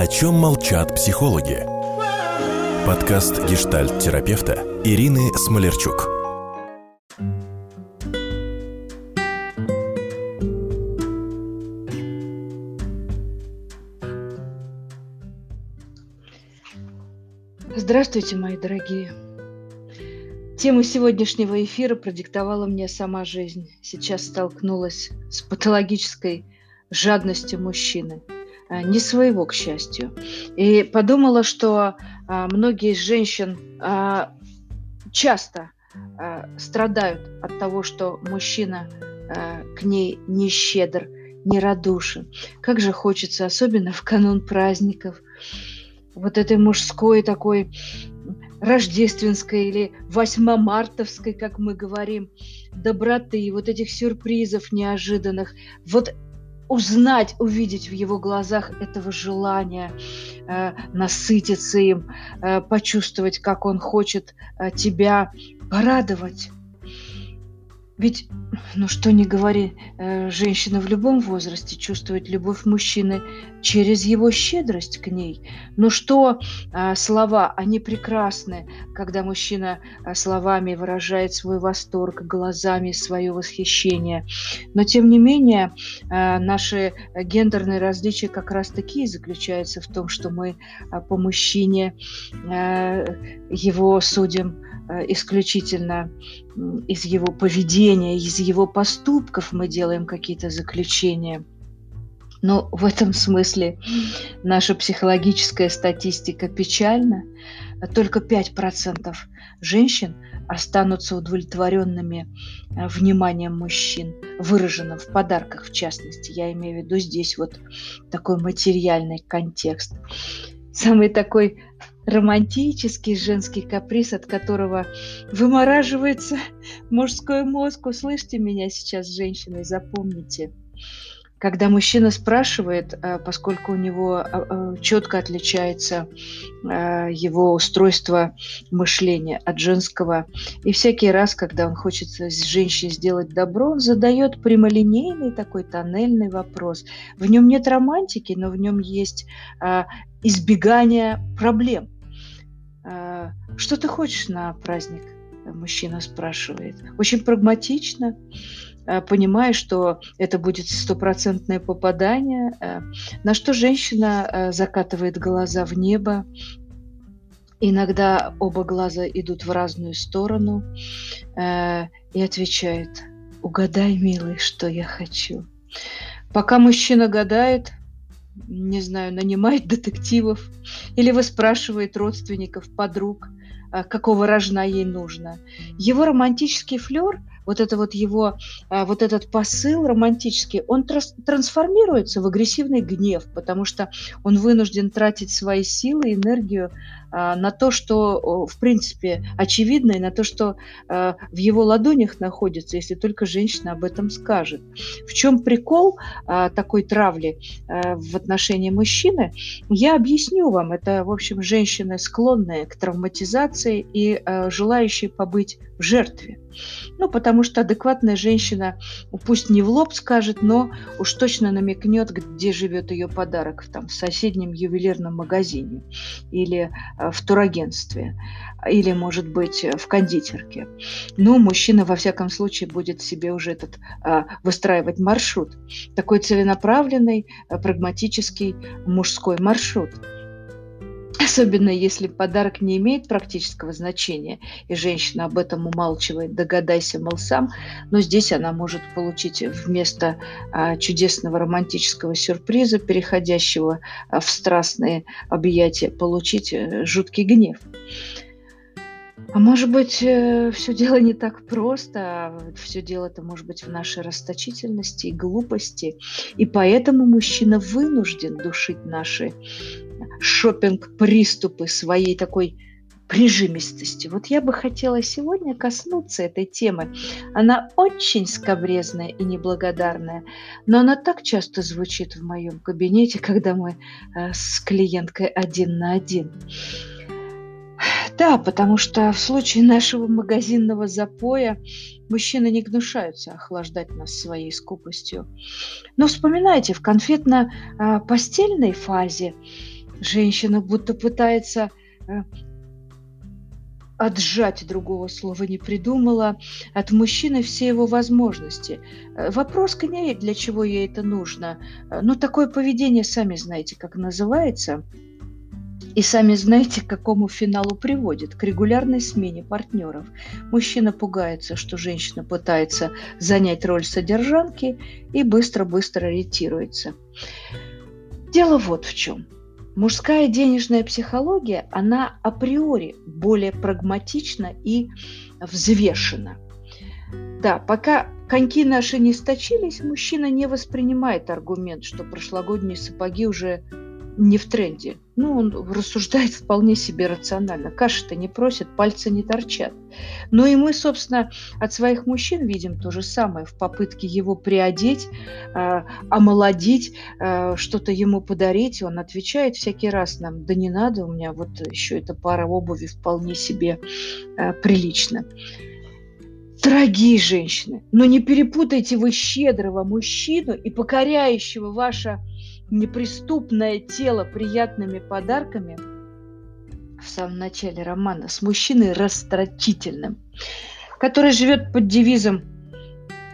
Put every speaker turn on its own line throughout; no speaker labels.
О чем молчат психологи? Подкаст гештальт-терапевта Ирины Смолерчук.
Здравствуйте, мои дорогие. Тему сегодняшнего эфира продиктовала мне сама жизнь. Сейчас столкнулась с патологической жадностью мужчины. А, не своего, к счастью. И подумала, что а, многие из женщин а, часто страдают от того, что мужчина к ней не щедр, не радушен. Как же хочется, особенно в канун праздников, вот этой мужской такой рождественской или восьмомартовской, как мы говорим, доброты, вот этих сюрпризов неожиданных, вот узнать, увидеть в его глазах этого желания, э, насытиться им, э, почувствовать, как он хочет э, тебя порадовать. Ведь, ну что не говори, э, женщина в любом возрасте чувствует любовь мужчины через его щедрость к ней. Но что э, слова, они прекрасны, когда мужчина э, словами выражает свой восторг, глазами свое восхищение. Но тем не менее, наши гендерные различия как раз такие заключаются в том, что мы по мужчине его судим исключительно из его поведения, из его поступков мы делаем какие-то заключения. Но в этом смысле наша психологическая статистика печальна. Только 5% женщин останутся удовлетворенными э, вниманием мужчин, выраженным в подарках в частности. Я имею в виду здесь вот такой материальный контекст. Самый такой романтический женский каприз, от которого вымораживается мужской мозг. Услышьте меня сейчас, женщины, запомните. Когда мужчина спрашивает, э, поскольку у него э, э, четко отличается его устройство мышления от женского, и всякий раз, когда он хочет с женщине сделать добро, он задает прямолинейный такой тоннельный вопрос. В нем нет романтики, но в нем есть избегание проблем – что ты хочешь на праздник? Мужчина спрашивает. Очень прагматично, а, понимая, что это будет стопроцентное попадание. А, на что женщина закатывает глаза в небо. Иногда оба глаза идут в разную сторону и отвечает, угадай, милый, что я хочу. Пока мужчина гадает, не знаю, нанимает детективов или выспрашивает родственников, подруг, а, какого рожна ей нужно. Его романтический флер, вот это вот его, а, вот этот посыл романтический, он трансформируется в агрессивный гнев, потому что он вынужден тратить свои силы, энергию на то, что, в принципе, очевидно, и на то, что а, в его ладонях находится, если только женщина об этом скажет. В чем прикол а, такой травли в отношении мужчины, я объясню вам. Это, в общем, женщины, склонные к травматизации и желающие побыть в жертве. Ну, потому что адекватная женщина, пусть не в лоб скажет, но уж точно намекнет, где живет ее подарок, там, в соседнем ювелирном магазине или в турагентстве или, может быть, в кондитерке. Но мужчина, во всяком случае, будет себе уже этот а, выстраивать маршрут. Такой целенаправленный, э, прагматический мужской маршрут. Особенно если подарок не имеет практического значения, и женщина об этом умалчивает, догадайся, мол, сам, но здесь она может получить вместо а, чудесного романтического сюрприза, переходящего а, в страстные объятия, получить а, жуткий гнев. А может быть, э, все дело не так просто, а все дело-то может быть в нашей расточительности и глупости. И поэтому мужчина вынужден душить наши шопинг-приступы своей такой прижимистости. Вот я бы хотела сегодня коснуться этой темы. Она очень скобрезная и неблагодарная, но она так часто звучит в моем кабинете, когда мы э, с клиенткой один на один. Да, потому что в случае нашего магазинного запоя мужчины не гнушаются охлаждать нас своей скупостью. Но вспоминайте, в конфетно-постельной фазе женщина будто пытается э, отжать другого слова не придумала, от мужчины все его возможности. Э, вопрос к ней, для чего ей это нужно. Э, ну, такое поведение, сами знаете, как называется. И сами знаете, к какому финалу приводит, к регулярной смене партнеров. Мужчина пугается, что женщина пытается занять роль содержанки и быстро-быстро ретируется. Дело вот в чем – Мужская денежная психология, она априори более прагматична и взвешена. Да, пока коньки наши не сточились, мужчина не воспринимает аргумент, что прошлогодние сапоги уже не в тренде. Ну, он рассуждает вполне себе рационально. Каши-то не просит, пальцы не торчат. Но и мы, собственно, от своих мужчин видим то же самое в попытке его приодеть, э, омолодить, э, что-то ему подарить. Он отвечает всякий раз нам, да не надо, у меня вот еще эта пара обуви вполне себе э, прилично. Дорогие женщины, но не перепутайте вы щедрого мужчину и покоряющего ваше неприступное тело приятными подарками в самом начале романа с мужчиной растратительным, который живет под девизом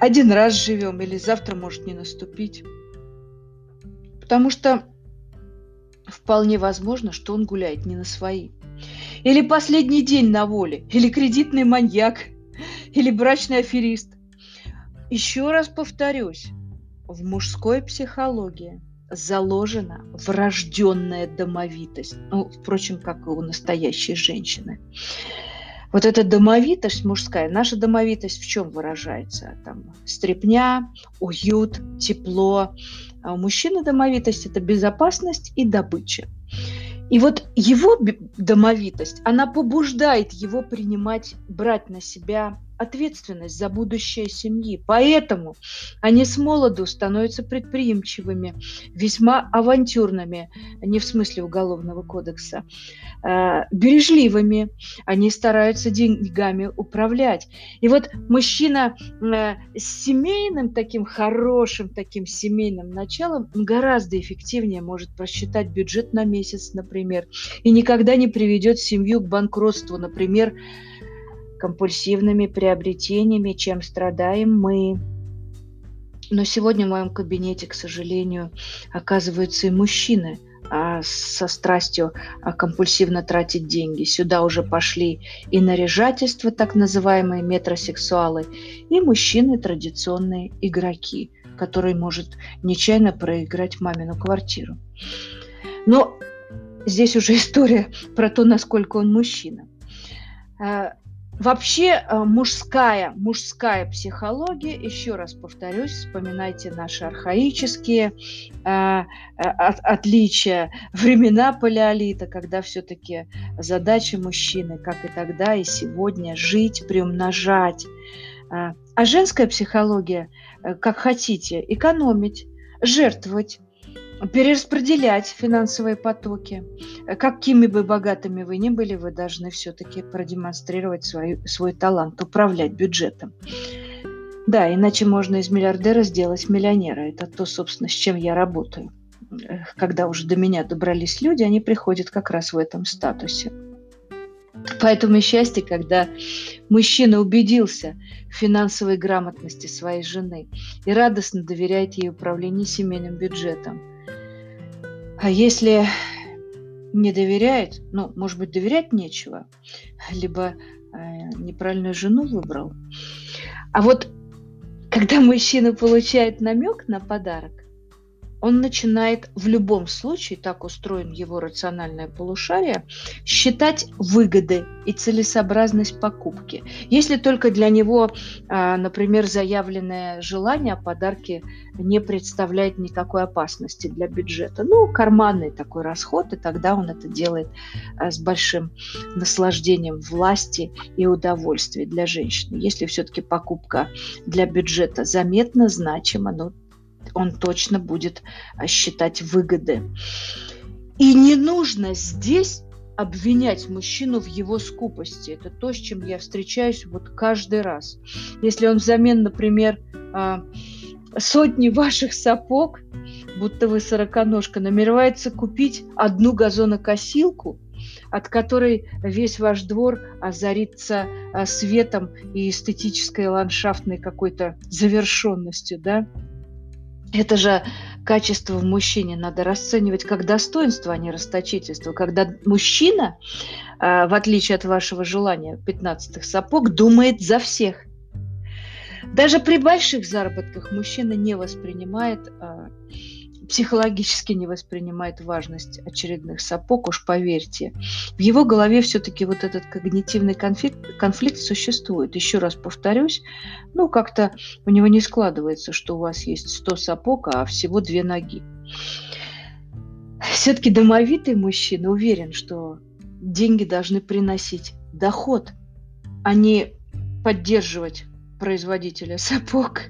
«один раз живем» или «завтра может не наступить». Потому что вполне возможно, что он гуляет не на свои. Или последний день на воле, или кредитный маньяк, или брачный аферист. Еще раз повторюсь, в мужской психологии – заложена врожденная домовитость. Ну, впрочем, как и у настоящей женщины. Вот эта домовитость мужская, наша домовитость в чем выражается? Там стрепня, уют, тепло. А у мужчины домовитость – это безопасность и добыча. И вот его домовитость, она побуждает его принимать, брать на себя ответственность за будущее семьи. Поэтому они с молоду становятся предприимчивыми, весьма авантюрными, не в смысле уголовного кодекса, э, бережливыми. Они стараются деньгами управлять. И вот мужчина э, с семейным таким хорошим, таким семейным началом гораздо эффективнее может просчитать бюджет на месяц, например, и никогда не приведет семью к банкротству, например, компульсивными приобретениями, чем страдаем мы. Но сегодня в моем кабинете, к сожалению, оказываются и мужчины а, со страстью а, компульсивно тратить деньги. Сюда уже пошли и наряжательства, так называемые метросексуалы, и мужчины традиционные игроки, которые может нечаянно проиграть мамину квартиру. Но здесь уже история про то, насколько он мужчина. Вообще э, мужская, мужская психология, еще раз повторюсь, вспоминайте наши архаические э, э от, отличия, времена палеолита, когда все-таки задача мужчины, как и тогда, и сегодня, жить, приумножать. Э, а женская психология, как хотите, экономить, жертвовать, перераспределять финансовые потоки. Какими бы богатыми вы ни были, вы должны все-таки продемонстрировать свой, свой талант, управлять бюджетом. Да, иначе можно из миллиардера сделать миллионера. Это то, собственно, с чем я работаю. Когда уже до меня добрались люди, они приходят как раз в этом статусе. Поэтому счастье, когда мужчина убедился в финансовой грамотности своей жены и радостно доверяет ей управление семейным бюджетом. А если не доверяет, ну, может быть, доверять нечего, либо э, неправильную жену выбрал. А вот когда мужчина получает намек на подарок, он начинает в любом случае, так устроен его рациональное полушарие, считать выгоды и целесообразность покупки. Если только для него, а, например, заявленное желание о подарке не представляет никакой опасности для бюджета. Ну, карманный такой расход, и тогда он это делает а, с большим наслаждением власти и удовольствия для женщины. Если все-таки покупка для бюджета заметно значима, ну, он точно будет а, считать выгоды. И не нужно здесь обвинять мужчину в его скупости. Это то, с чем я встречаюсь вот каждый раз. Если он взамен, например, а, сотни ваших сапог будто вы сороконожка, намеревается купить одну газонокосилку, от которой весь ваш двор озарится а, светом и эстетической ландшафтной какой-то завершенностью, да? Это же качество в мужчине надо расценивать как достоинство, а не расточительство. Когда мужчина, а, в отличие от вашего желания 15 сапог, думает за всех. Даже при больших заработках мужчина не воспринимает а, психологически не воспринимает важность очередных сапог, уж поверьте. В его голове все-таки вот этот когнитивный конфликт, конфликт существует. Еще раз повторюсь, ну как-то у него не складывается, что у вас есть 100 сапог, а всего две ноги. Все-таки домовитый мужчина уверен, что деньги должны приносить доход, а не поддерживать производителя сапог.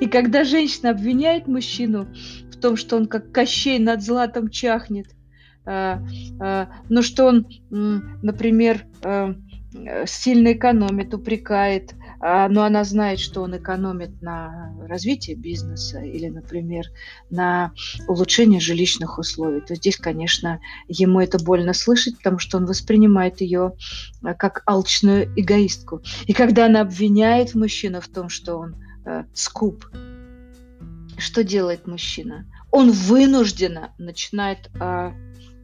И когда женщина обвиняет мужчину том, что он как Кощей над златом чахнет, а, а, но что он, например, а, сильно экономит, упрекает, но она знает, что он экономит на развитии бизнеса или, например, на улучшении жилищных условий, то здесь, конечно, ему это больно слышать, потому что он воспринимает ее как алчную эгоистку. И когда она обвиняет мужчину в том, что он скуп, что делает мужчина? Он вынужденно начинает а,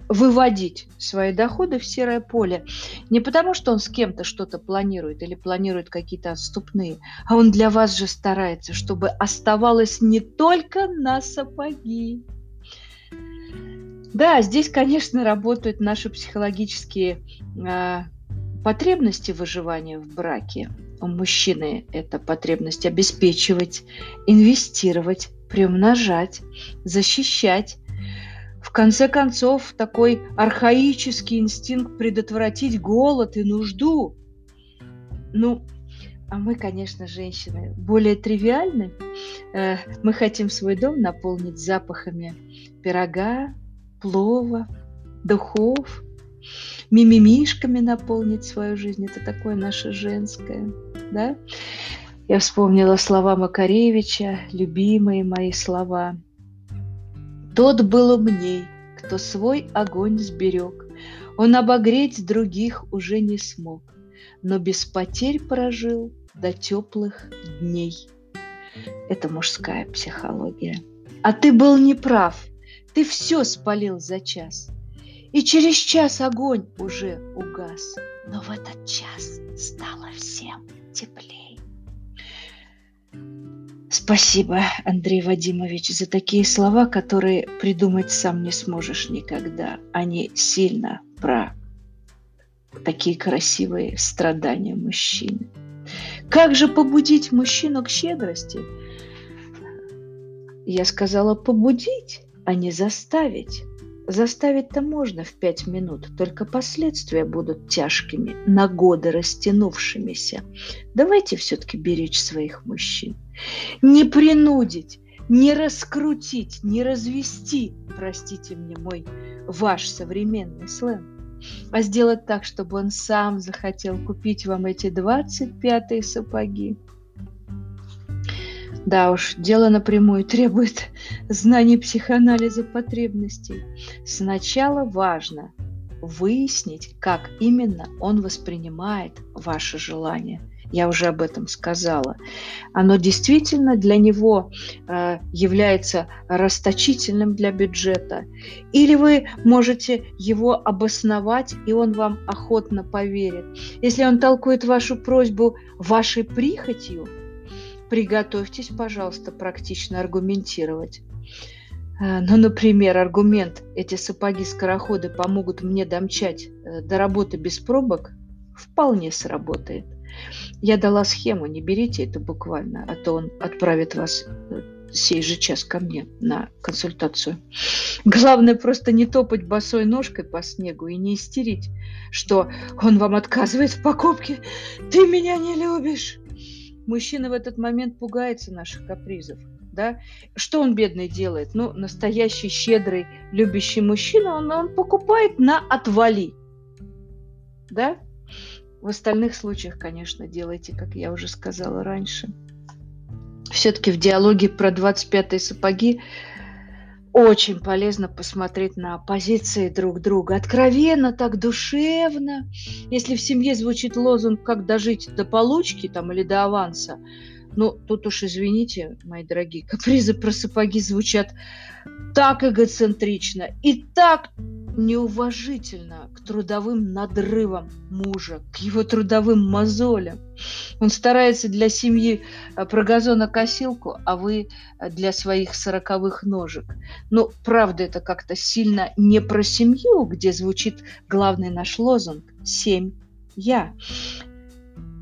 выводить свои доходы в серое поле. Не потому, что он с кем-то что-то планирует или планирует какие-то отступные, а он для вас же старается, чтобы оставалось не только на сапоги. Да, здесь, конечно, работают наши психологические э, потребности выживания в браке. У мужчины это потребность обеспечивать, инвестировать, приумножать, защищать. В конце концов, такой архаический инстинкт предотвратить голод и нужду. Ну, а мы, конечно, женщины, более тривиальны. Э, мы хотим свой дом наполнить запахами пирога, плова, духов, мимимишками наполнить свою жизнь. Это такое наше женское, да? Я вспомнила слова Макаревича, любимые мои слова. Тот был умней, кто свой огонь сберег. Он обогреть других уже не смог, но без потерь прожил до теплых дней. Это мужская психология. А ты был неправ, ты все спалил за час. И через час огонь уже угас, но в этот час стало всем теплее. Спасибо, Андрей Вадимович, за такие слова, которые придумать сам не сможешь никогда. Они сильно про такие красивые страдания мужчины. Как же побудить мужчину к щедрости? Я сказала побудить, а не заставить. Заставить-то можно в пять минут, только последствия будут тяжкими, на годы растянувшимися. Давайте все-таки беречь своих мужчин. Не принудить, не раскрутить, не развести, простите мне мой ваш современный сленг, а сделать так, чтобы он сам захотел купить вам эти 25-е сапоги. Да уж, дело напрямую требует знаний психоанализа потребностей. Сначала важно выяснить, как именно он воспринимает ваше желание. Я уже об этом сказала. Оно действительно для него э, является расточительным для бюджета. Или вы можете его обосновать, и он вам охотно поверит. Если он толкует вашу просьбу вашей прихотью – приготовьтесь, пожалуйста, практично аргументировать. Э, ну, например, аргумент «эти сапоги-скороходы помогут мне домчать э, до работы без пробок» вполне сработает. Я дала схему, не берите это буквально, а то он отправит вас э, сей же час ко мне на консультацию. Главное просто не топать босой ножкой по снегу и не истерить, что он вам отказывает в покупке. Ты меня не любишь. Мужчина в этот момент пугается наших капризов. Да? Что он, бедный, делает? Ну, настоящий, щедрый, любящий мужчина, он, он покупает на отвали. Да? В остальных случаях, конечно, делайте, как я уже сказала раньше. Все-таки в диалоге про 25-е сапоги очень полезно посмотреть на позиции друг друга. Откровенно, так душевно. Если в семье звучит лозунг «как дожить до получки» там, или до аванса, ну, тут уж извините, мои дорогие, капризы про сапоги звучат так эгоцентрично и так неуважительно к трудовым надрывам мужа, к его трудовым мозолям. Он старается для семьи э, про газонокосилку, а вы э, для своих сороковых ножек. Ну, правда, это как-то сильно не про семью, где звучит главный наш лозунг «Семь я».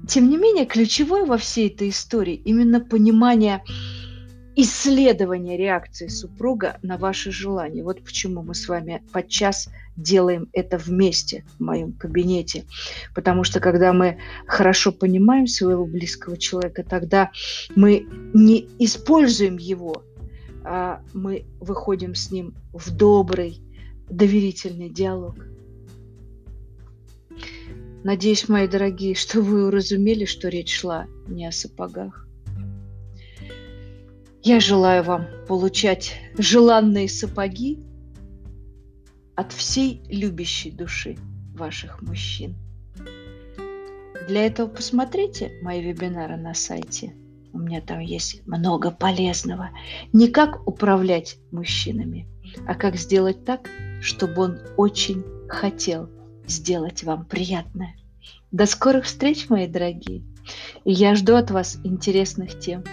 Тем не менее, ключевое во всей этой истории именно понимание исследование реакции супруга на ваши желания. Вот почему мы с вами подчас делаем это вместе в моем кабинете. Потому что когда мы хорошо понимаем своего близкого человека, тогда мы не используем его, а мы выходим с ним в добрый, доверительный диалог. Надеюсь, мои дорогие, что вы уразумели, что речь шла не о сапогах. Я желаю вам получать желанные сапоги от всей любящей души ваших мужчин. Для этого посмотрите мои вебинары на сайте. У меня там есть много полезного. Не как управлять мужчинами, а как сделать так, чтобы он очень хотел сделать вам приятное. До скорых встреч, мои дорогие. И я жду от вас интересных тем.